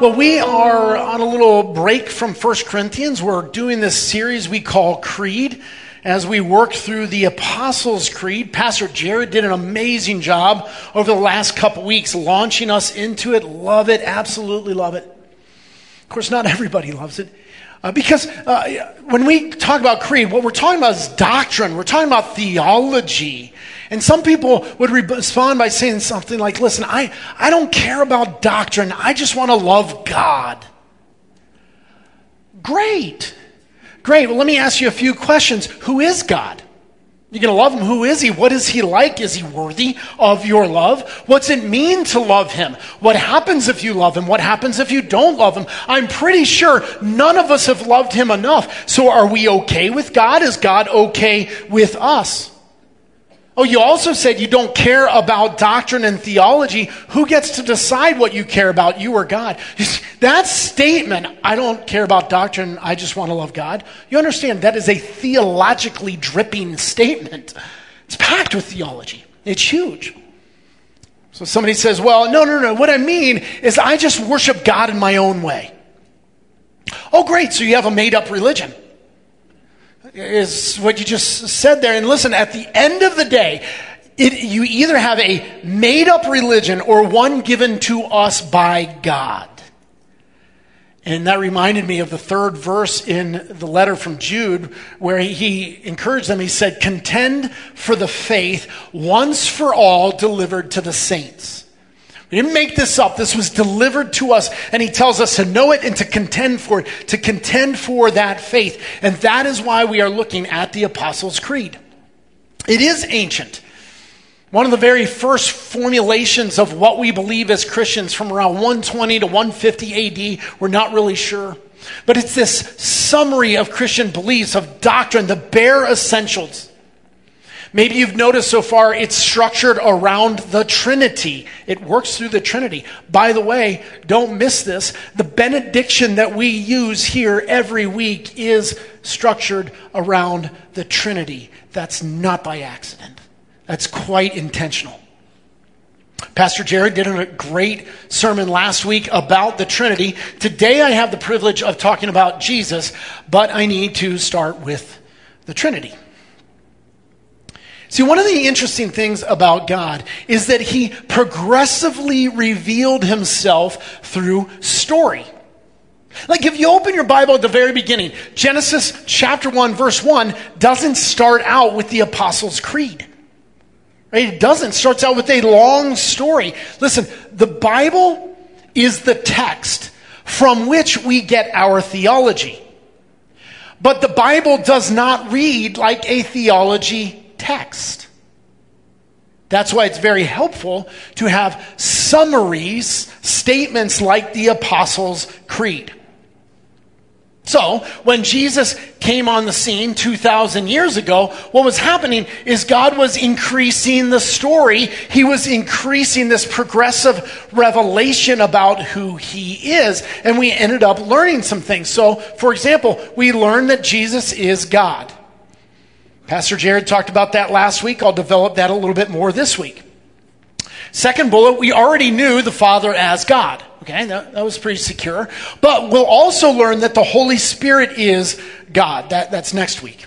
Well, we are on a little break from 1 Corinthians. We're doing this series we call Creed as we work through the Apostles' Creed. Pastor Jared did an amazing job over the last couple weeks launching us into it. Love it, absolutely love it. Of course, not everybody loves it. Uh, because uh, when we talk about creed, what we're talking about is doctrine. We're talking about theology. And some people would respond by saying something like, listen, I, I don't care about doctrine. I just want to love God. Great. Great. Well, let me ask you a few questions. Who is God? You're going to love him. Who is he? What is he like? Is he worthy of your love? What's it mean to love him? What happens if you love him? What happens if you don't love him? I'm pretty sure none of us have loved him enough. So are we okay with God? Is God okay with us? Oh, you also said you don't care about doctrine and theology. Who gets to decide what you care about, you or God? That statement, I don't care about doctrine, I just want to love God. You understand that is a theologically dripping statement. It's packed with theology, it's huge. So somebody says, well, no, no, no. What I mean is I just worship God in my own way. Oh, great. So you have a made up religion is what you just said there. And listen, at the end of the day, it, you either have a made up religion or one given to us by God. And that reminded me of the third verse in the letter from Jude, where he encouraged them. He said, Contend for the faith once for all delivered to the saints. We didn't make this up. This was delivered to us, and he tells us to know it and to contend for it, to contend for that faith. And that is why we are looking at the Apostles' Creed. It is ancient. One of the very first formulations of what we believe as Christians from around 120 to 150 AD, we're not really sure. But it's this summary of Christian beliefs, of doctrine, the bare essentials. Maybe you've noticed so far it's structured around the Trinity. It works through the Trinity. By the way, don't miss this. The benediction that we use here every week is structured around the Trinity. That's not by accident, that's quite intentional. Pastor Jared did a great sermon last week about the Trinity. Today I have the privilege of talking about Jesus, but I need to start with the Trinity. See, one of the interesting things about God is that he progressively revealed himself through story. Like if you open your Bible at the very beginning, Genesis chapter 1 verse 1 doesn't start out with the Apostles' Creed. Right? It doesn't. It starts out with a long story. Listen, the Bible is the text from which we get our theology. But the Bible does not read like a theology text. That's why it's very helpful to have summaries, statements like the Apostles' Creed. So, when Jesus came on the scene 2,000 years ago, what was happening is God was increasing the story. He was increasing this progressive revelation about who He is. And we ended up learning some things. So, for example, we learned that Jesus is God. Pastor Jared talked about that last week. I'll develop that a little bit more this week. Second bullet, we already knew the Father as God. Okay, that, that was pretty secure. But we'll also learn that the Holy Spirit is God. That, that's next week.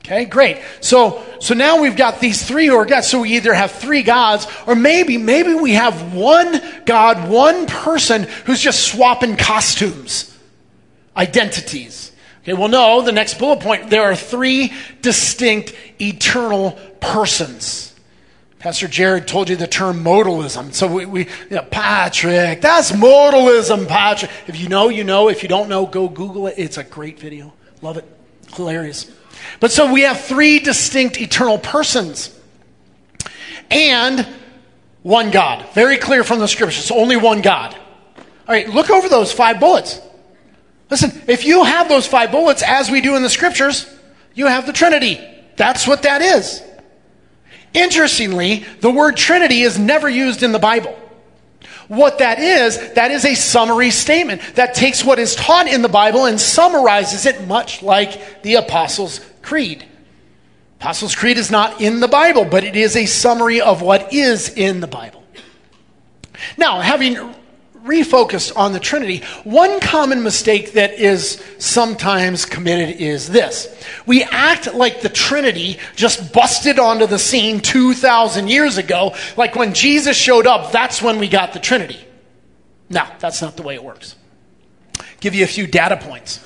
Okay, great. So, so now we've got these three who are gods. So we either have three gods, or maybe, maybe we have one God, one person who's just swapping costumes, identities. Okay, well, no, the next bullet point there are three distinct eternal persons. Pastor Jared told you the term modalism. So we, we you know, Patrick, that's modalism, Patrick. If you know, you know. If you don't know, go Google it. It's a great video. Love it. Hilarious. But so we have three distinct eternal persons and one God. Very clear from the scriptures. Only one God. All right, look over those five bullets. Listen, if you have those five bullets, as we do in the scriptures, you have the Trinity. That's what that is. Interestingly, the word Trinity is never used in the Bible. What that is, that is a summary statement that takes what is taught in the Bible and summarizes it much like the Apostles' Creed. Apostles' Creed is not in the Bible, but it is a summary of what is in the Bible. Now, having refocused on the Trinity, one common mistake that is sometimes committed is this. We act like the Trinity just busted onto the scene 2,000 years ago, like when Jesus showed up, that's when we got the Trinity. No, that's not the way it works. Give you a few data points.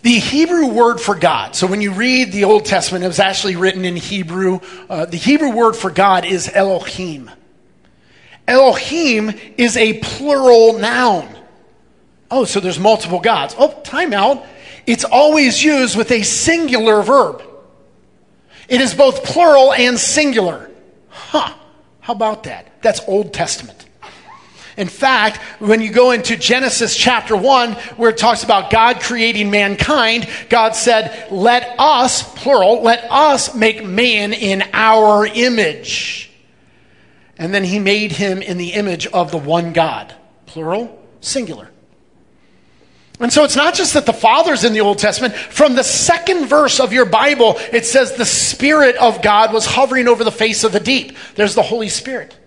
The Hebrew word for God, so when you read the Old Testament, it was actually written in Hebrew. Uh, the Hebrew word for God is Elohim. Elohim is a plural noun. Oh, so there's multiple gods. Oh, time out. It's always used with a singular verb. It is both plural and singular. Huh. How about that? That's Old Testament. In fact, when you go into Genesis chapter 1, where it talks about God creating mankind, God said, Let us, plural, let us make man in our image. And then he made him in the image of the one God. Plural, singular. And so it's not just that the Father's in the Old Testament. From the second verse of your Bible, it says the Spirit of God was hovering over the face of the deep. There's the Holy Spirit.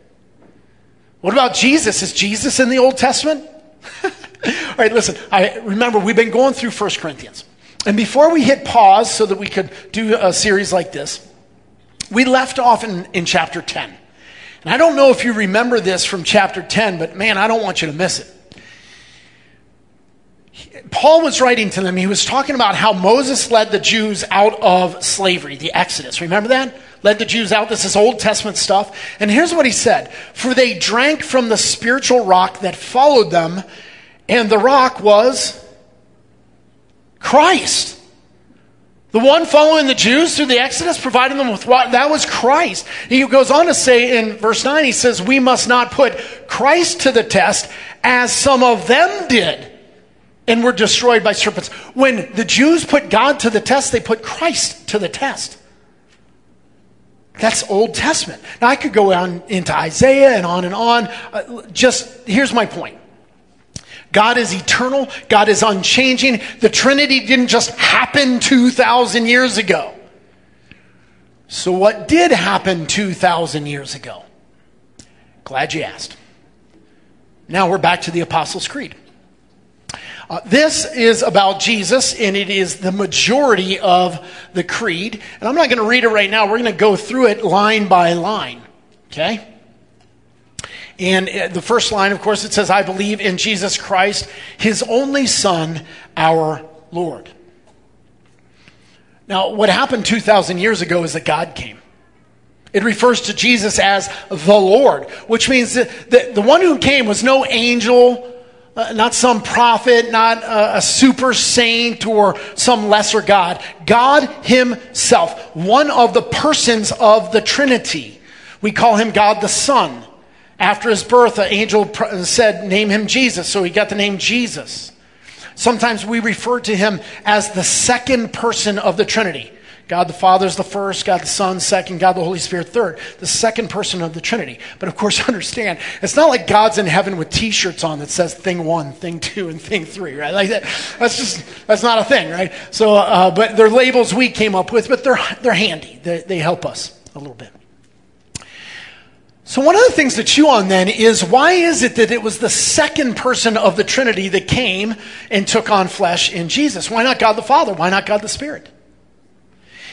What about Jesus? Is Jesus in the Old Testament? All right, listen, I remember we've been going through 1 Corinthians. And before we hit pause so that we could do a series like this, we left off in, in chapter 10. And I don't know if you remember this from chapter 10, but man, I don't want you to miss it. Paul was writing to them, he was talking about how Moses led the Jews out of slavery, the Exodus. Remember that? Led the Jews out. This is Old Testament stuff. And here's what he said For they drank from the spiritual rock that followed them, and the rock was Christ. The one following the Jews through the Exodus, providing them with what? That was Christ. He goes on to say in verse 9, he says, We must not put Christ to the test as some of them did and were destroyed by serpents. When the Jews put God to the test, they put Christ to the test. That's Old Testament. Now, I could go on into Isaiah and on and on. Uh, just here's my point God is eternal, God is unchanging. The Trinity didn't just happen 2,000 years ago. So, what did happen 2,000 years ago? Glad you asked. Now we're back to the Apostles' Creed. Uh, this is about Jesus, and it is the majority of the creed. And I'm not going to read it right now. We're going to go through it line by line. Okay? And uh, the first line, of course, it says, I believe in Jesus Christ, his only Son, our Lord. Now, what happened 2,000 years ago is that God came. It refers to Jesus as the Lord, which means that the, one who came was no angel, uh, not some prophet, not a super saint or some lesser God. God Himself, one of the persons of the Trinity. We call Him God the Son. After his birth, an angel said, Name him Jesus. So he got the name Jesus. Sometimes we refer to him as the second person of the Trinity. God the Father is the first, God the Son second, God the Holy Spirit third, the second person of the Trinity. But of course, understand, it's not like God's in heaven with t-shirts on that says thing one, thing two, and thing three, right? Like that, that's just, that's not a thing, right? So, uh, but they're labels we came up with, but they're, they're handy. They, they help us a little bit. So, one of the things to chew on then is why is it that it was the second person of the Trinity that came and took on flesh in Jesus? Why not God the Father? Why not God the Spirit?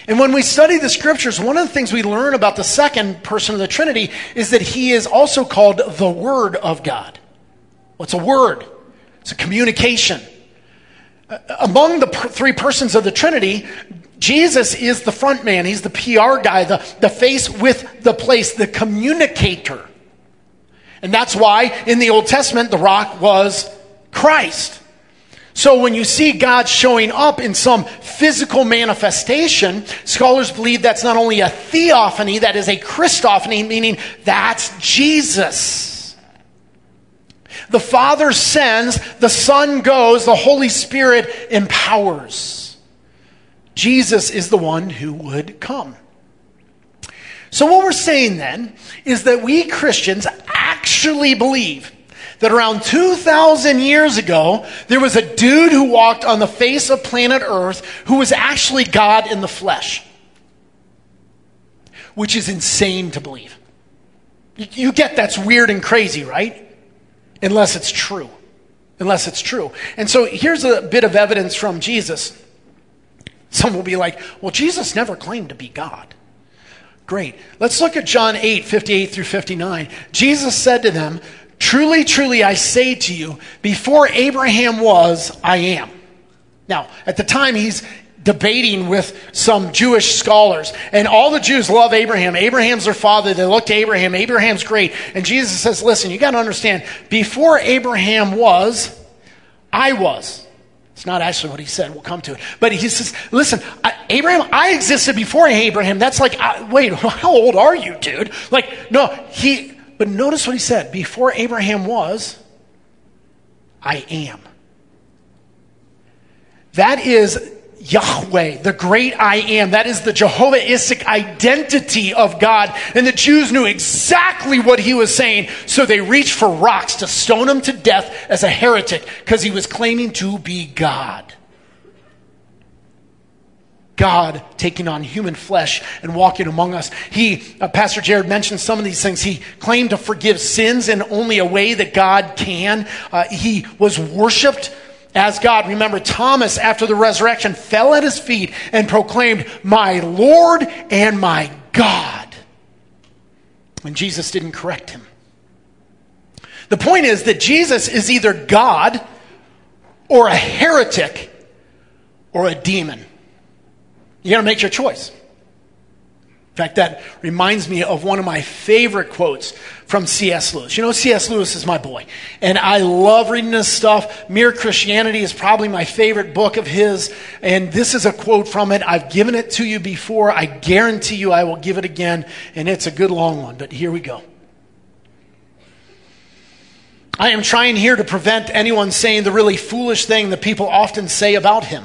And when we study the scriptures, one of the things we learn about the second person of the Trinity is that he is also called the Word of God. What's a word? It's a communication. Among the per- three persons of the Trinity, Jesus is the front man. He's the PR guy, the, the face with the place, the communicator. And that's why in the Old Testament, the rock was Christ. So when you see God showing up in some physical manifestation, scholars believe that's not only a theophany, that is a Christophany, meaning that's Jesus. The Father sends, the Son goes, the Holy Spirit empowers. Jesus is the one who would come. So, what we're saying then is that we Christians actually believe that around 2,000 years ago, there was a dude who walked on the face of planet Earth who was actually God in the flesh, which is insane to believe. You get that's weird and crazy, right? unless it's true. Unless it's true. And so here's a bit of evidence from Jesus. Some will be like, well, Jesus never claimed to be God. Great. Let's look at John 8, 58 through 59. Jesus said to them, Truly, truly, I say to you, before Abraham was, I am. Now, at the time, he's debating with some Jewish scholars, and all the Jews love Abraham. Abraham's their father. They look to Abraham. Abraham's great. And Jesus says, Listen, you got to understand, before Abraham was, I was. It's not actually what he said. We'll come to it. But he says, listen, I, Abraham, I existed before Abraham. That's like, I, wait, how old are you, dude? Like, no, he, but notice what he said. Before Abraham was, I am. That is Yahweh, the great I am. That is the Jehovahistic identity of God. And the Jews knew exactly what he was saying, so they reached for rocks to stone him to death as a heretic because he was claiming to be God. God taking on human flesh and walking among us. He, uh, Pastor Jared mentioned some of these things. He claimed to forgive sins in only a way that God can. Uh, he was worshiped as God. Remember, Thomas, after the resurrection, fell at his feet and proclaimed, My Lord and my God. And Jesus didn't correct him. The point is that Jesus is either God or a heretic or a demon. You got to make your choice. In fact, that reminds me of one of my favorite quotes from C.S. Lewis. You know, C.S. Lewis is my boy, and I love reading his stuff. Mere Christianity is probably my favorite book of his, and this is a quote from it. I've given it to you before. I guarantee you I will give it again, and it's a good long one, but here we go. I am trying here to prevent anyone saying the really foolish thing that people often say about him.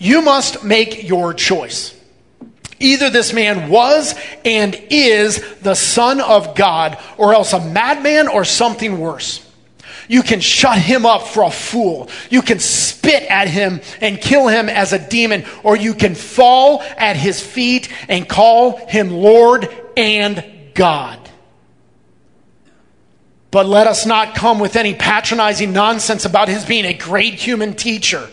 You must make your choice. Either this man was and is the Son of God, or else a madman or something worse. You can shut him up for a fool. You can spit at him and kill him as a demon, or you can fall at his feet and call him Lord and God. But let us not come with any patronizing nonsense about his being a great human teacher.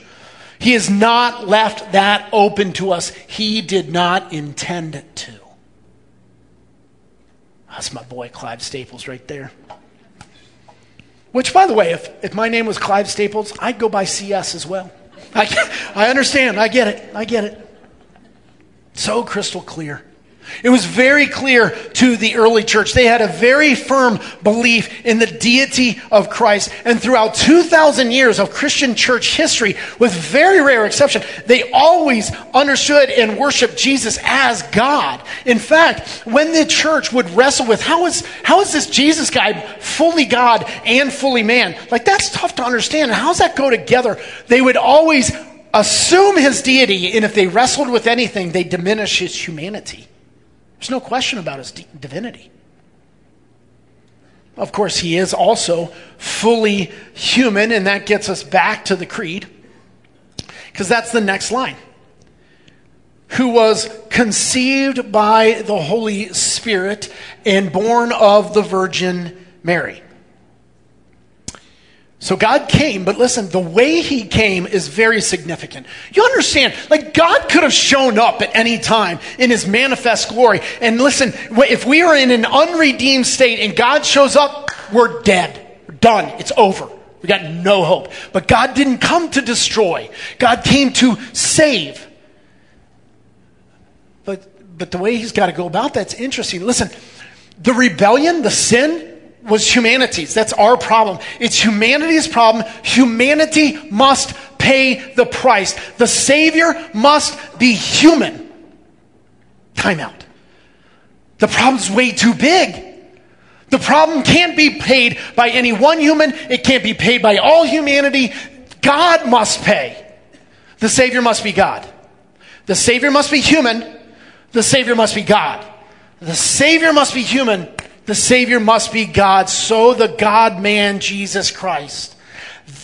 He has not left that open to us. He did not intend it to. That's my boy Clive Staples right there. Which, by the way, if, if my name was Clive Staples, I'd go by CS as well. I, I understand. I get it. I get it. So crystal clear. It was very clear to the early church. They had a very firm belief in the deity of Christ. And throughout 2,000 years of Christian church history, with very rare exception, they always understood and worshiped Jesus as God. In fact, when the church would wrestle with how is, how is this Jesus guy fully God and fully man? Like, that's tough to understand. How does that go together? They would always assume his deity, and if they wrestled with anything, they diminish his humanity. There's no question about his divinity. Of course, he is also fully human, and that gets us back to the creed, because that's the next line. Who was conceived by the Holy Spirit and born of the Virgin Mary. So God came, but listen, the way he came is very significant. You understand, like God could have shown up at any time in his manifest glory. And listen, if we are in an unredeemed state and God shows up, we're dead. We're done. It's over. We got no hope. But God didn't come to destroy. God came to save. But but the way he's got to go about that's interesting. Listen, the rebellion, the sin, was humanity's. That's our problem. It's humanity's problem. Humanity must pay the price. The Savior must be human. Time out. The problem's way too big. The problem can't be paid by any one human, it can't be paid by all humanity. God must pay. The Savior must be God. The Savior must be human. The Savior must be God. The Savior must be human. The Savior must be God. So the God man, Jesus Christ.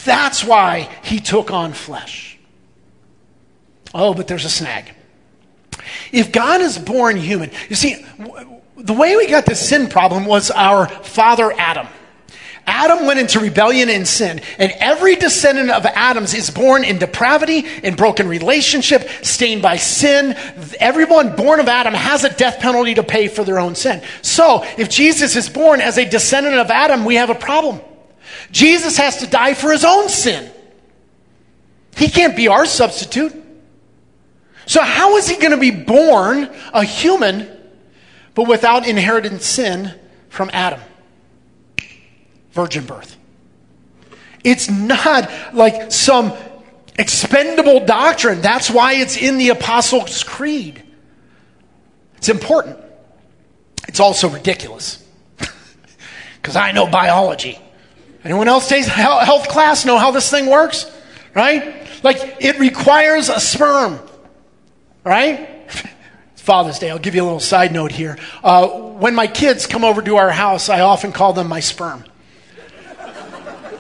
That's why he took on flesh. Oh, but there's a snag. If God is born human, you see, the way we got this sin problem was our father Adam. Adam went into rebellion and sin, and every descendant of Adam's is born in depravity, in broken relationship, stained by sin. Everyone born of Adam has a death penalty to pay for their own sin. So, if Jesus is born as a descendant of Adam, we have a problem. Jesus has to die for his own sin. He can't be our substitute. So, how is he going to be born a human, but without inherited sin from Adam? Virgin birth. It's not like some expendable doctrine. That's why it's in the Apostles' Creed. It's important. It's also ridiculous. Because I know biology. Anyone else takes health class know how this thing works? Right? Like, it requires a sperm. Right? Father's Day. I'll give you a little side note here. Uh, when my kids come over to our house, I often call them my sperm.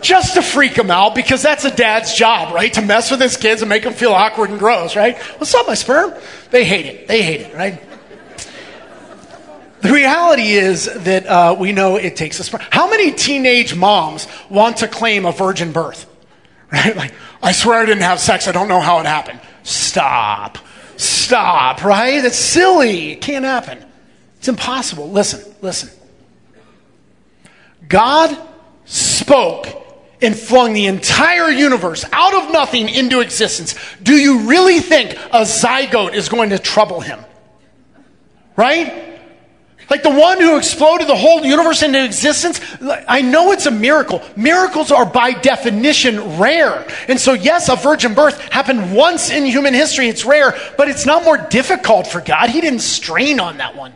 Just to freak them out, because that's a dad's job, right? To mess with his kids and make them feel awkward and gross, right? What's up, my sperm? They hate it. They hate it, right? The reality is that uh, we know it takes a sperm. How many teenage moms want to claim a virgin birth? Right? Like, I swear I didn't have sex. I don't know how it happened. Stop. Stop, right? It's silly. It can't happen. It's impossible. Listen, listen. God spoke and flung the entire universe out of nothing into existence. Do you really think a zygote is going to trouble him? Right? Like the one who exploded the whole universe into existence, I know it's a miracle. Miracles are by definition rare. And so, yes, a virgin birth happened once in human history. It's rare, but it's not more difficult for God. He didn't strain on that one.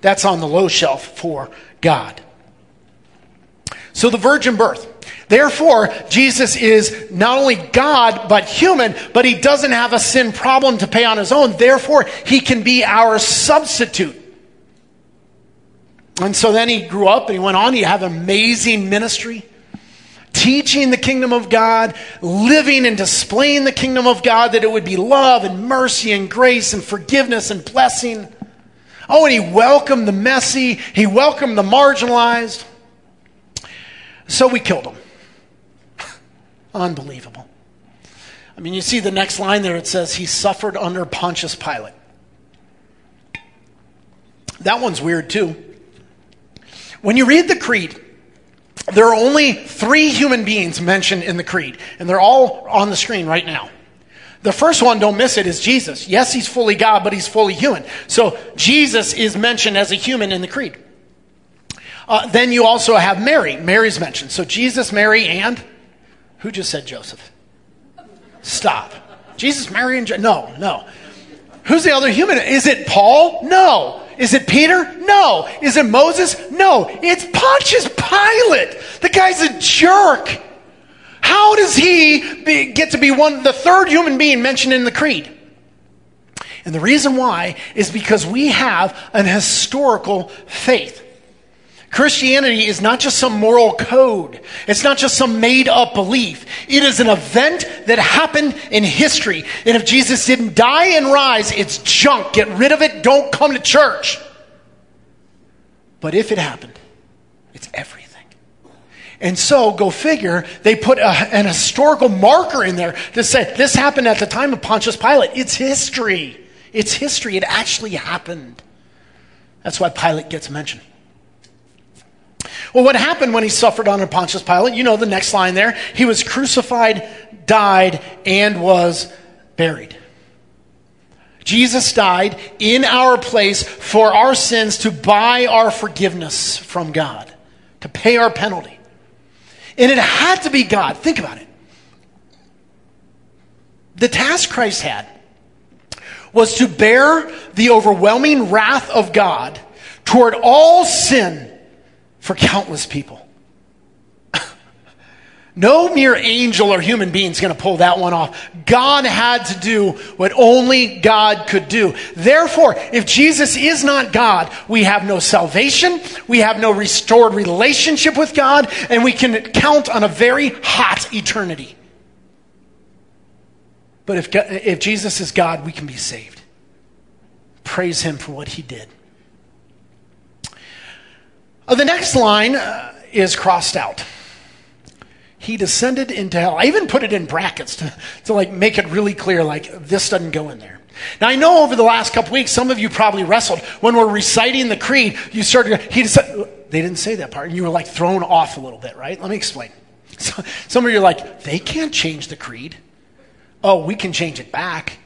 That's on the low shelf for God. So, the virgin birth. Therefore, Jesus is not only God, but human, but he doesn't have a sin problem to pay on his own. Therefore, he can be our substitute. And so then he grew up and he went on. He had amazing ministry, teaching the kingdom of God, living and displaying the kingdom of God, that it would be love and mercy and grace and forgiveness and blessing. Oh, and he welcomed the messy, he welcomed the marginalized. So we killed him. Unbelievable. I mean, you see the next line there, it says, He suffered under Pontius Pilate. That one's weird too. When you read the creed, there are only three human beings mentioned in the creed, and they're all on the screen right now. The first one, don't miss it, is Jesus. Yes, he's fully God, but he's fully human. So Jesus is mentioned as a human in the creed. Uh, then you also have Mary. Mary's mentioned. So Jesus, Mary, and who just said Joseph? Stop. Jesus, Mary, and jo- no, no. Who's the other human? Is it Paul? No. Is it Peter? No. Is it Moses? No. It's Pontius Pilate. The guy's a jerk. How does he be, get to be one, the third human being mentioned in the creed? And the reason why is because we have an historical faith. Christianity is not just some moral code. It's not just some made up belief. It is an event that happened in history. And if Jesus didn't die and rise, it's junk. Get rid of it. Don't come to church. But if it happened, it's everything. And so, go figure, they put a, an historical marker in there to say this happened at the time of Pontius Pilate. It's history. It's history. It actually happened. That's why Pilate gets mentioned. Well, what happened when he suffered under Pontius Pilate? You know the next line there. He was crucified, died, and was buried. Jesus died in our place for our sins to buy our forgiveness from God, to pay our penalty. And it had to be God. Think about it. The task Christ had was to bear the overwhelming wrath of God toward all sin for countless people. No mere angel or human being is going to pull that one off. God had to do what only God could do. Therefore, if Jesus is not God, we have no salvation, we have no restored relationship with God, and we can count on a very hot eternity. But if, if Jesus is God, we can be saved. Praise Him for what He did. Uh, the next line uh, is crossed out he descended into hell. I even put it in brackets to, to like make it really clear, like this doesn't go in there. Now I know over the last couple weeks, some of you probably wrestled when we're reciting the creed. You started. He they didn't say that part, and you were like thrown off a little bit, right? Let me explain. So, some of you are like, they can't change the creed. Oh, we can change it back.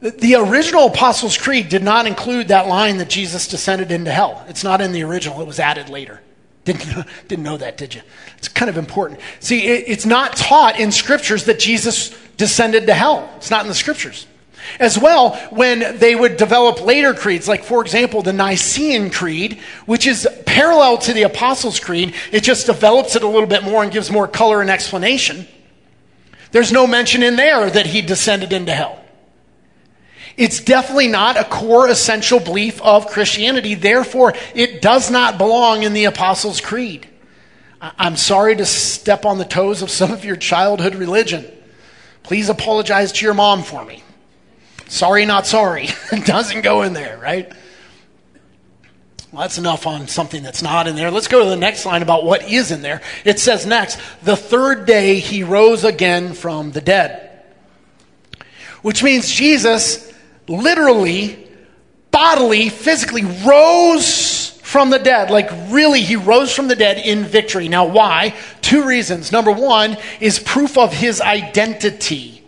The, original Apostles' Creed did not include that line that Jesus descended into hell. It's not in the original. It was added later. Didn't, didn't know that, did you? It's kind of important. See, it, it's not taught in scriptures that Jesus descended to hell. It's not in the scriptures. As well, when they would develop later creeds, like for example, the Nicene Creed, which is parallel to the Apostles' Creed, it just develops it a little bit more and gives more color and explanation. There's no mention in there that he descended into hell. It's definitely not a core essential belief of Christianity. Therefore, it does not belong in the Apostles' Creed. I'm sorry to step on the toes of some of your childhood religion. Please apologize to your mom for me. Sorry, not sorry. it doesn't go in there, right? Well, that's enough on something that's not in there. Let's go to the next line about what is in there. It says next, the third day he rose again from the dead. Which means Jesus literally, bodily, physically rose from the dead. Like, really, he rose from the dead in victory. Now, why? Two reasons. Number one is proof of his identity.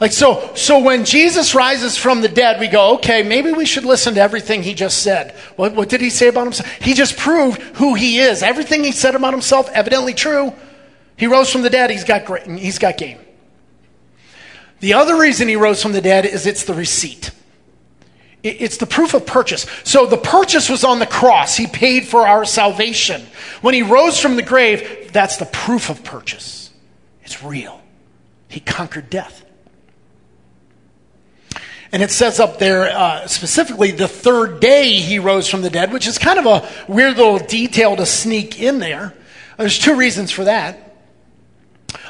Like, so, so when Jesus rises from the dead, we go, okay, maybe we should listen to everything he just said. What, what did he say about himself? He just proved who he is. Everything he said about himself, evidently true. He rose from the dead. He's got, great, he's got game. The other reason he rose from the dead is it's the receipt. It's the proof of purchase. So the purchase was on the cross. He paid for our salvation. When he rose from the grave, that's the proof of purchase. It's real. He conquered death. And it says up there uh, specifically the third day he rose from the dead, which is kind of a weird little detail to sneak in there. There's two reasons for that.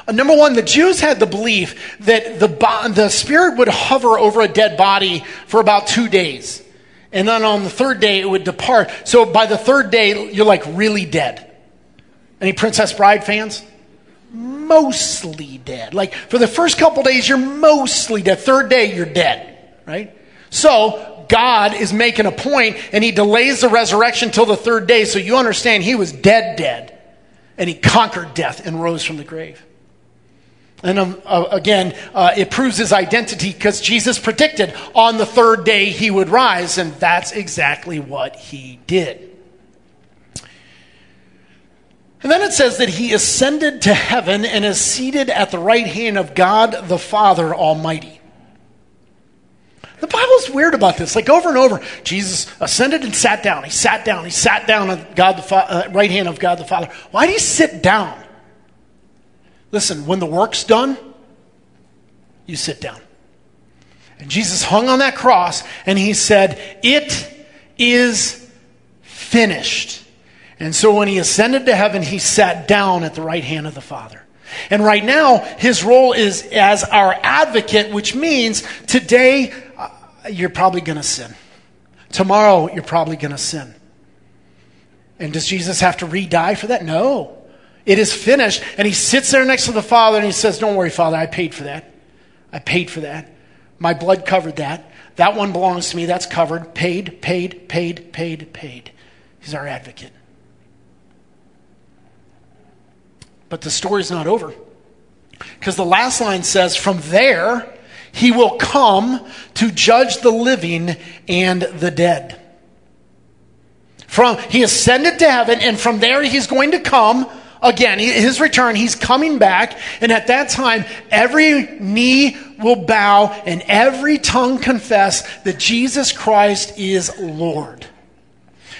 Uh, number one, the Jews had the belief that the, the spirit would hover over a dead body for about two days. And then on the third day, it would depart. So by the third day, you're like really dead. Any Princess Bride fans? Mostly dead. Like for the first couple days, you're mostly dead. Third day, you're dead, right? So God is making a point and he delays the resurrection till the third day. So you understand he was dead, dead. And he conquered death and rose from the grave. And um, uh, again, uh, it proves his identity because Jesus predicted on the third day he would rise, and that's exactly what he did. And then it says that he ascended to heaven and is seated at the right hand of God the Father Almighty. The Bible's weird about this. Like over and over, Jesus ascended and sat down. He sat down. He sat down at God the Fa- uh, right hand of God the Father. Why did he sit down? Listen, when the work's done, you sit down. And Jesus hung on that cross and he said, It is finished. And so when he ascended to heaven, he sat down at the right hand of the Father. And right now, his role is as our advocate, which means today uh, you're probably going to sin. Tomorrow you're probably going to sin. And does Jesus have to re die for that? No. It is finished. And he sits there next to the Father and he says, Don't worry, Father, I paid for that. I paid for that. My blood covered that. That one belongs to me. That's covered. Paid, paid, paid, paid, paid. He's our advocate. But the story's not over. Because the last line says, From there, he will come to judge the living and the dead. From, he ascended to heaven, and from there he's going to come again, his return, he's coming back, and at that time, every knee will bow and every tongue confess that Jesus Christ is Lord.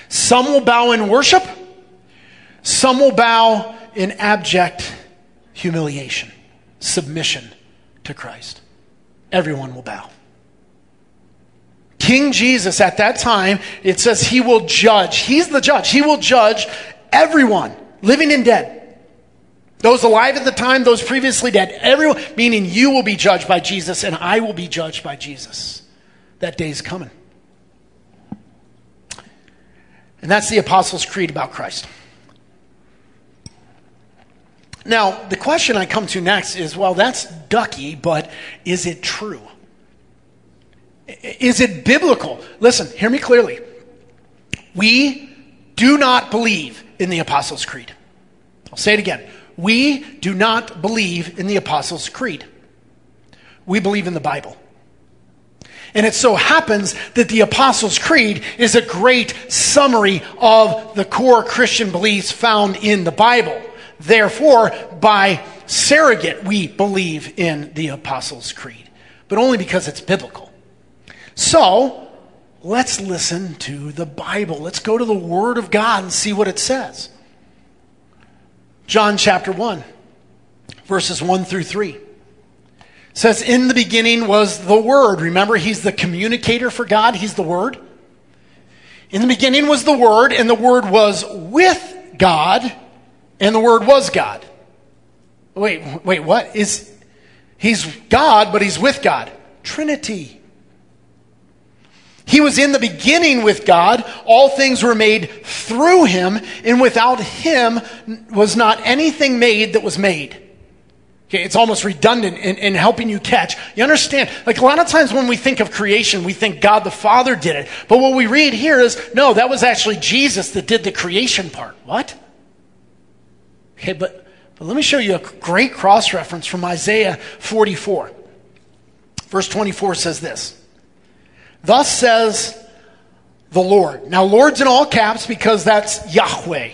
Some will bow in worship, Some will bow in abject humiliation, submission to Christ. Everyone will bow. King Jesus at that time, it says he will judge. He's the judge. He will judge everyone, living and dead. Those alive at the time, those previously dead, everyone, meaning you will be judged by Jesus and I will be judged by Jesus. That day is coming. And that's the Apostles' Creed about Christ. Now, the question I come to next is well, that's ducky, but is it true? Is it biblical? Listen, hear me clearly. We do not believe in the Apostles' Creed. I'll say it again. We do not believe in the Apostles' Creed. We believe in the Bible. And it so happens that the Apostles' Creed is a great summary of the core Christian beliefs found in the Bible. Therefore, by surrogate, we believe in the Apostles' Creed, but only because it's biblical. So, let's listen to the Bible. Let's go to the Word of God and see what it says. John chapter 1, verses 1 through 3 says, In the beginning was the Word. Remember, He's the communicator for God, He's the Word. In the beginning was the Word, and the Word was with God, and the Word was God. Wait, wait, what? Is He's God, but He's with God. Trinity. He was in the beginning with God. All things were made through him, and without him was not anything made that was made. Okay, it's almost redundant in, in, helping you catch. You understand? Like a lot of times when we think of creation, we think God the Father did it. But what we read here is no, that was actually Jesus that did the creation part. What? Okay, but, but let me show you a great cross reference from Isaiah 44. Verse 24 says this. Thus says the Lord. Now, Lord's in all caps because that's Yahweh,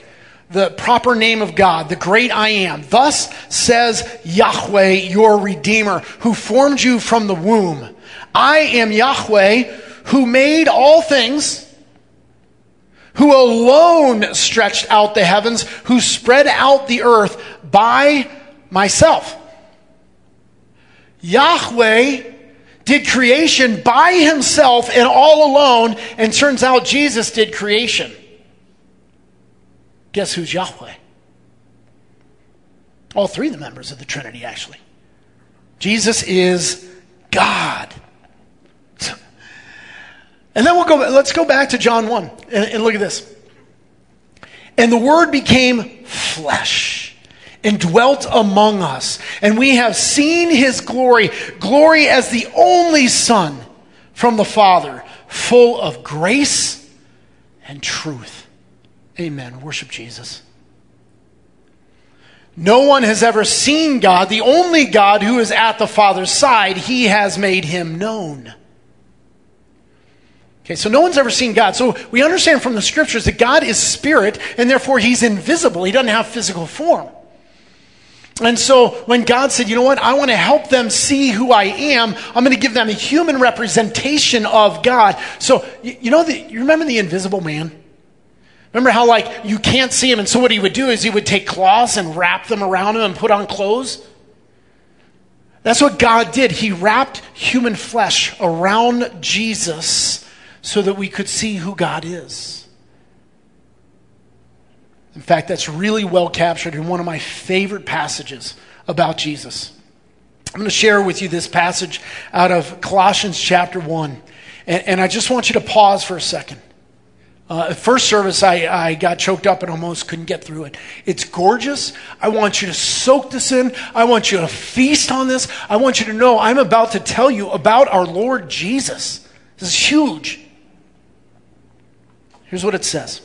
the proper name of God, the great I am. Thus says Yahweh, your Redeemer, who formed you from the womb. I am Yahweh, who made all things, who alone stretched out the heavens, who spread out the earth by myself. Yahweh did creation by himself and all alone, and turns out Jesus did creation. Guess who's Yahweh? All three of the members of the Trinity, actually. Jesus is God. And then we'll go, let's go back to John 1 and, and look at this. And the Word became flesh and dwelt among us. And we have seen his glory, glory as the only Son from the Father, full of grace and truth. Amen. Worship Jesus. No one has ever seen God, the only God who is at the Father's side. He has made him known. Okay, so no one's ever seen God. So we understand from the scriptures that God is spirit, and therefore he's invisible. He doesn't have physical form. And so when God said, you know what, I want to help them see who I am, I'm going to give them a human representation of God. So, you know, the, you remember the invisible man? Remember how, like, you can't see him, and so what he would do is he would take cloths and wrap them around him and put on clothes? That's what God did. He wrapped human flesh around Jesus so that we could see who God is. In fact, that's really well captured in one of my favorite passages about Jesus. I'm going to share with you this passage out of Colossians chapter 1. And, and I just want you to pause for a second. Uh, first service, I, I got choked up and almost couldn't get through it. It's gorgeous. I want you to soak this in. I want you to feast on this. I want you to know I'm about to tell you about our Lord Jesus. This is huge. Here's what it says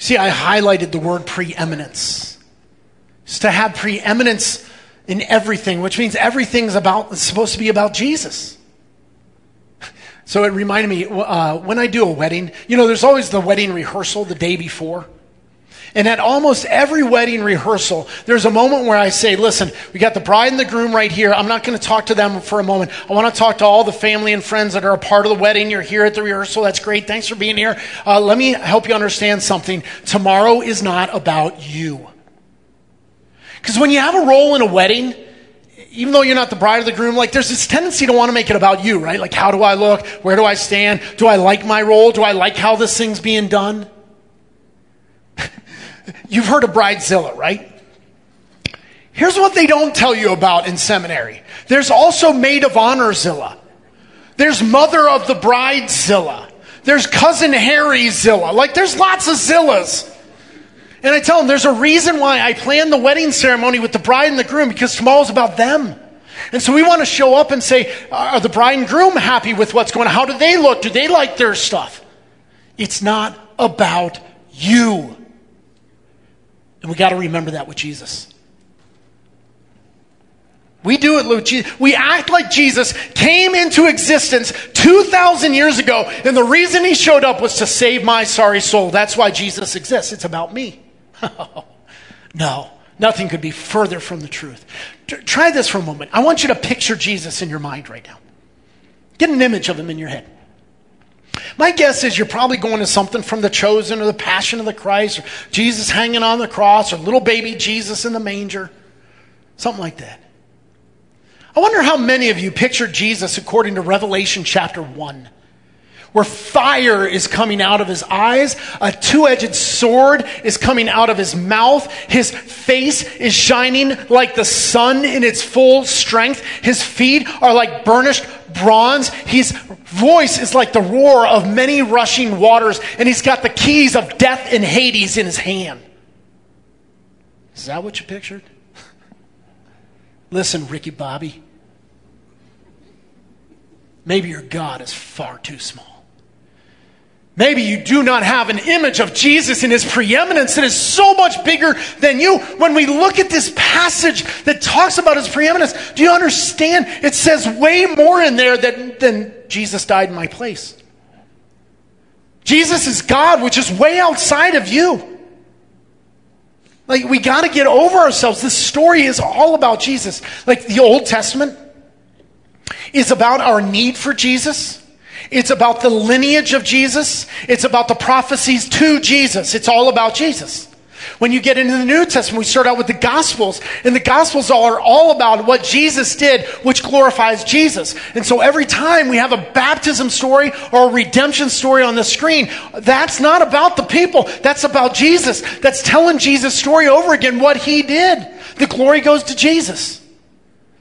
See, I highlighted the word preeminence. It's to have preeminence in everything, which means everything's about, supposed to be about Jesus. So it reminded me uh, when I do a wedding, you know, there's always the wedding rehearsal the day before. And at almost every wedding rehearsal, there's a moment where I say, listen, we got the bride and the groom right here. I'm not going to talk to them for a moment. I want to talk to all the family and friends that are a part of the wedding. You're here at the rehearsal. That's great. Thanks for being here. Uh, let me help you understand something. Tomorrow is not about you. Because when you have a role in a wedding, even though you're not the bride or the groom, like there's this tendency to want to make it about you, right? Like, how do I look? Where do I stand? Do I like my role? Do I like how this thing's being done? You've heard of Bridezilla, right? Here's what they don't tell you about in seminary. There's also maid of honorzilla. There's mother of the bridezilla. There's cousin Harryzilla. Like there's lots of zillas. And I tell them there's a reason why I plan the wedding ceremony with the bride and the groom because tomorrow's about them. And so we want to show up and say, are the bride and groom happy with what's going on? How do they look? Do they like their stuff? It's not about you. And we got to remember that with Jesus. We do it Jesus. We act like Jesus came into existence 2,000 years ago, and the reason he showed up was to save my sorry soul. That's why Jesus exists. It's about me. no, nothing could be further from the truth. Try this for a moment. I want you to picture Jesus in your mind right now. Get an image of him in your head. My guess is you're probably going to something from the chosen or the passion of the Christ or Jesus hanging on the cross or little baby Jesus in the manger. Something like that. I wonder how many of you pictured Jesus according to Revelation chapter 1 where fire is coming out of his eyes, a two edged sword is coming out of his mouth, his face is shining like the sun in its full strength, his feet are like burnished bronze, his voice is like the roar of many rushing waters, and he's got the keys of death and Hades in his hand. Is that what you pictured? Listen, Ricky Bobby. Maybe your God is far too small. Maybe you do not have an image of Jesus in his preeminence that is so much bigger than you. When we look at this passage that talks about his preeminence, do you understand? It says way more in there than, than Jesus died in my place. Jesus is God, which is way outside of you. Like, we got to get over ourselves. This story is all about Jesus. Like, the Old Testament is about our need for Jesus. It's about the lineage of Jesus. It's about the prophecies to Jesus. It's all about Jesus. When you get into the New Testament, we start out with the Gospels, and the Gospels are all about what Jesus did, which glorifies Jesus. And so every time we have a baptism story or a redemption story on the screen, that's not about the people. That's about Jesus. That's telling Jesus' story over again, what he did. The glory goes to Jesus.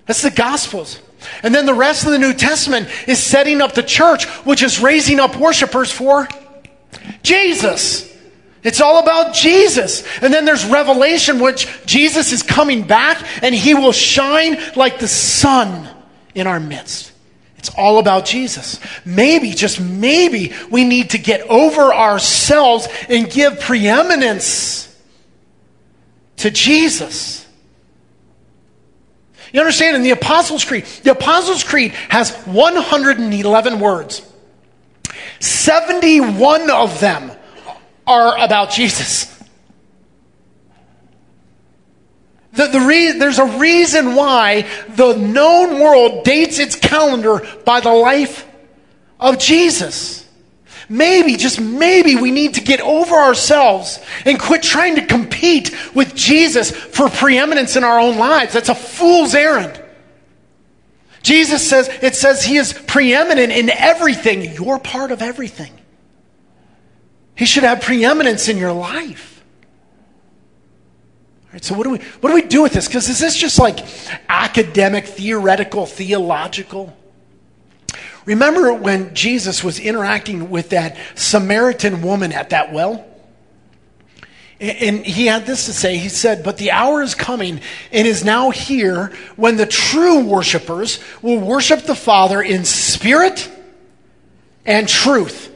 That's the Gospels. And then the rest of the New Testament is setting up the church, which is raising up worshipers for Jesus. It's all about Jesus. And then there's Revelation, which Jesus is coming back and he will shine like the sun in our midst. It's all about Jesus. Maybe, just maybe, we need to get over ourselves and give preeminence to Jesus. You understand? In the Apostles' Creed, the Apostles' Creed has 111 words. 71 of them are about Jesus. The, the re- there's a reason why the known world dates its calendar by the life of Jesus. Maybe, just maybe, we need to get over ourselves and quit trying to compete with Jesus for preeminence in our own lives. That's a fool's errand. Jesus says, it says he is preeminent in everything. You're part of everything. He should have preeminence in your life. All right, so what do we what do we do with this? Because is this just like academic, theoretical, theological? Remember when Jesus was interacting with that Samaritan woman at that well? And he had this to say. He said, But the hour is coming and is now here when the true worshipers will worship the Father in spirit and truth.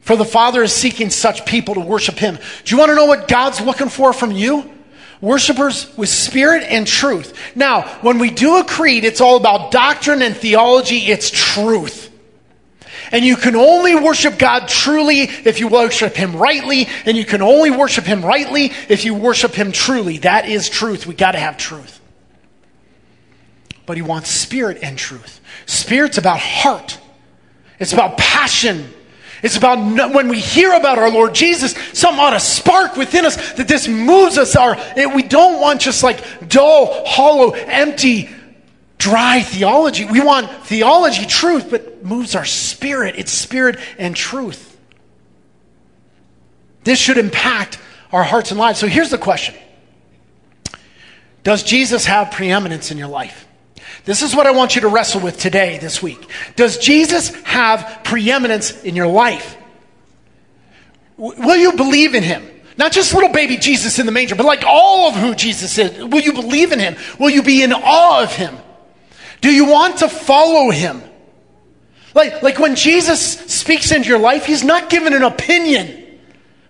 For the Father is seeking such people to worship him. Do you want to know what God's looking for from you? Worshippers with spirit and truth. Now, when we do a creed, it's all about doctrine and theology, it's truth. And you can only worship God truly if you worship Him rightly, and you can only worship Him rightly if you worship Him truly. That is truth. We got to have truth. But He wants spirit and truth. Spirit's about heart, it's about passion. It's about when we hear about our Lord Jesus, something ought to spark within us that this moves us. Our, we don't want just like dull, hollow, empty dry theology. We want theology, truth, but moves our spirit. It's spirit and truth. This should impact our hearts and lives. So here's the question Does Jesus have preeminence in your life? This is what I want you to wrestle with today, this week. Does Jesus have preeminence in your life? Will you believe in him? Not just little baby Jesus in the manger, but like all of who Jesus is. Will you believe in him? Will you be in awe of him? Do you want to follow him? Like, like when Jesus speaks into your life, he's not giving an opinion.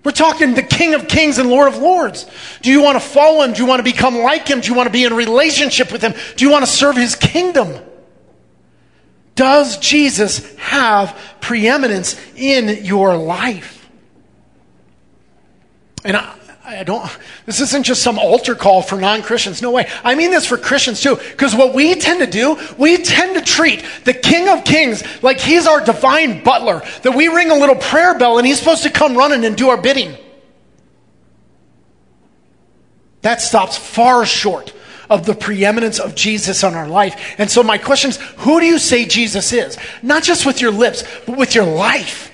We're talking the King of Kings and Lord of Lords. Do you want to follow him? Do you want to become like him? Do you want to be in relationship with him? Do you want to serve his kingdom? Does Jesus have preeminence in your life? And I, I don't, this isn't just some altar call for non Christians. No way. I mean this for Christians too. Because what we tend to do, we tend to treat the King of Kings like he's our divine butler, that we ring a little prayer bell and he's supposed to come running and do our bidding. That stops far short of the preeminence of Jesus on our life. And so, my question is who do you say Jesus is? Not just with your lips, but with your life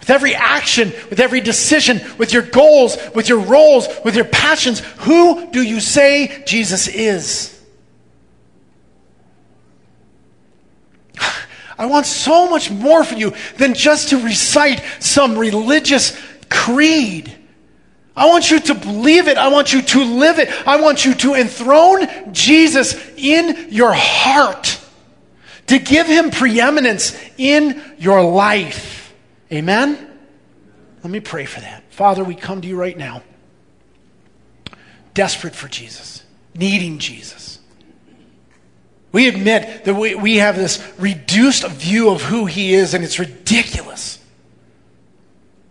with every action, with every decision, with your goals, with your roles, with your passions, who do you say Jesus is? I want so much more for you than just to recite some religious creed. I want you to believe it. I want you to live it. I want you to enthrone Jesus in your heart, to give him preeminence in your life. Amen? Let me pray for that. Father, we come to you right now, desperate for Jesus, needing Jesus. We admit that we, we have this reduced view of who he is, and it's ridiculous.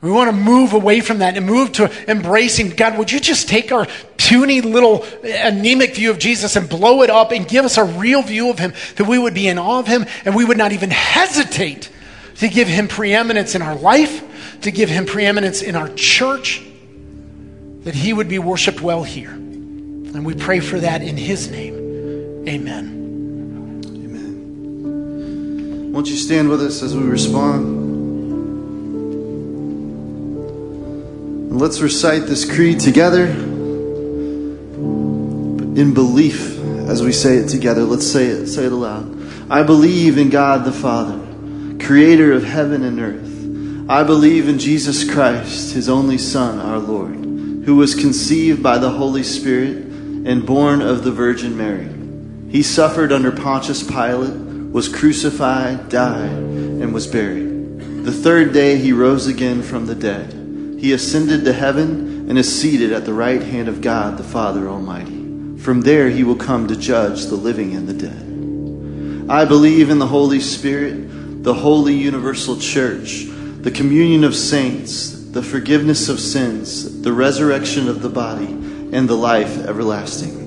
We want to move away from that and move to embracing God. Would you just take our puny little anemic view of Jesus and blow it up and give us a real view of him that we would be in awe of him and we would not even hesitate to give him preeminence in our life, to give him preeminence in our church, that he would be worshiped well here. And we pray for that in his name. Amen. Amen. Won't you stand with us as we respond? And let's recite this creed together in belief as we say it together. Let's say it, say it aloud. I believe in God the Father creator of heaven and earth. I believe in Jesus Christ, his only Son, our Lord, who was conceived by the Holy Spirit and born of the Virgin Mary. He suffered under Pontius Pilate, was crucified, died, and was buried. The third day he rose again from the dead. He ascended to heaven and is seated at the right hand of God the Father Almighty. From there he will come to judge the living and the dead. I believe in the Holy Spirit the holy universal church, the communion of saints, the forgiveness of sins, the resurrection of the body, and the life everlasting.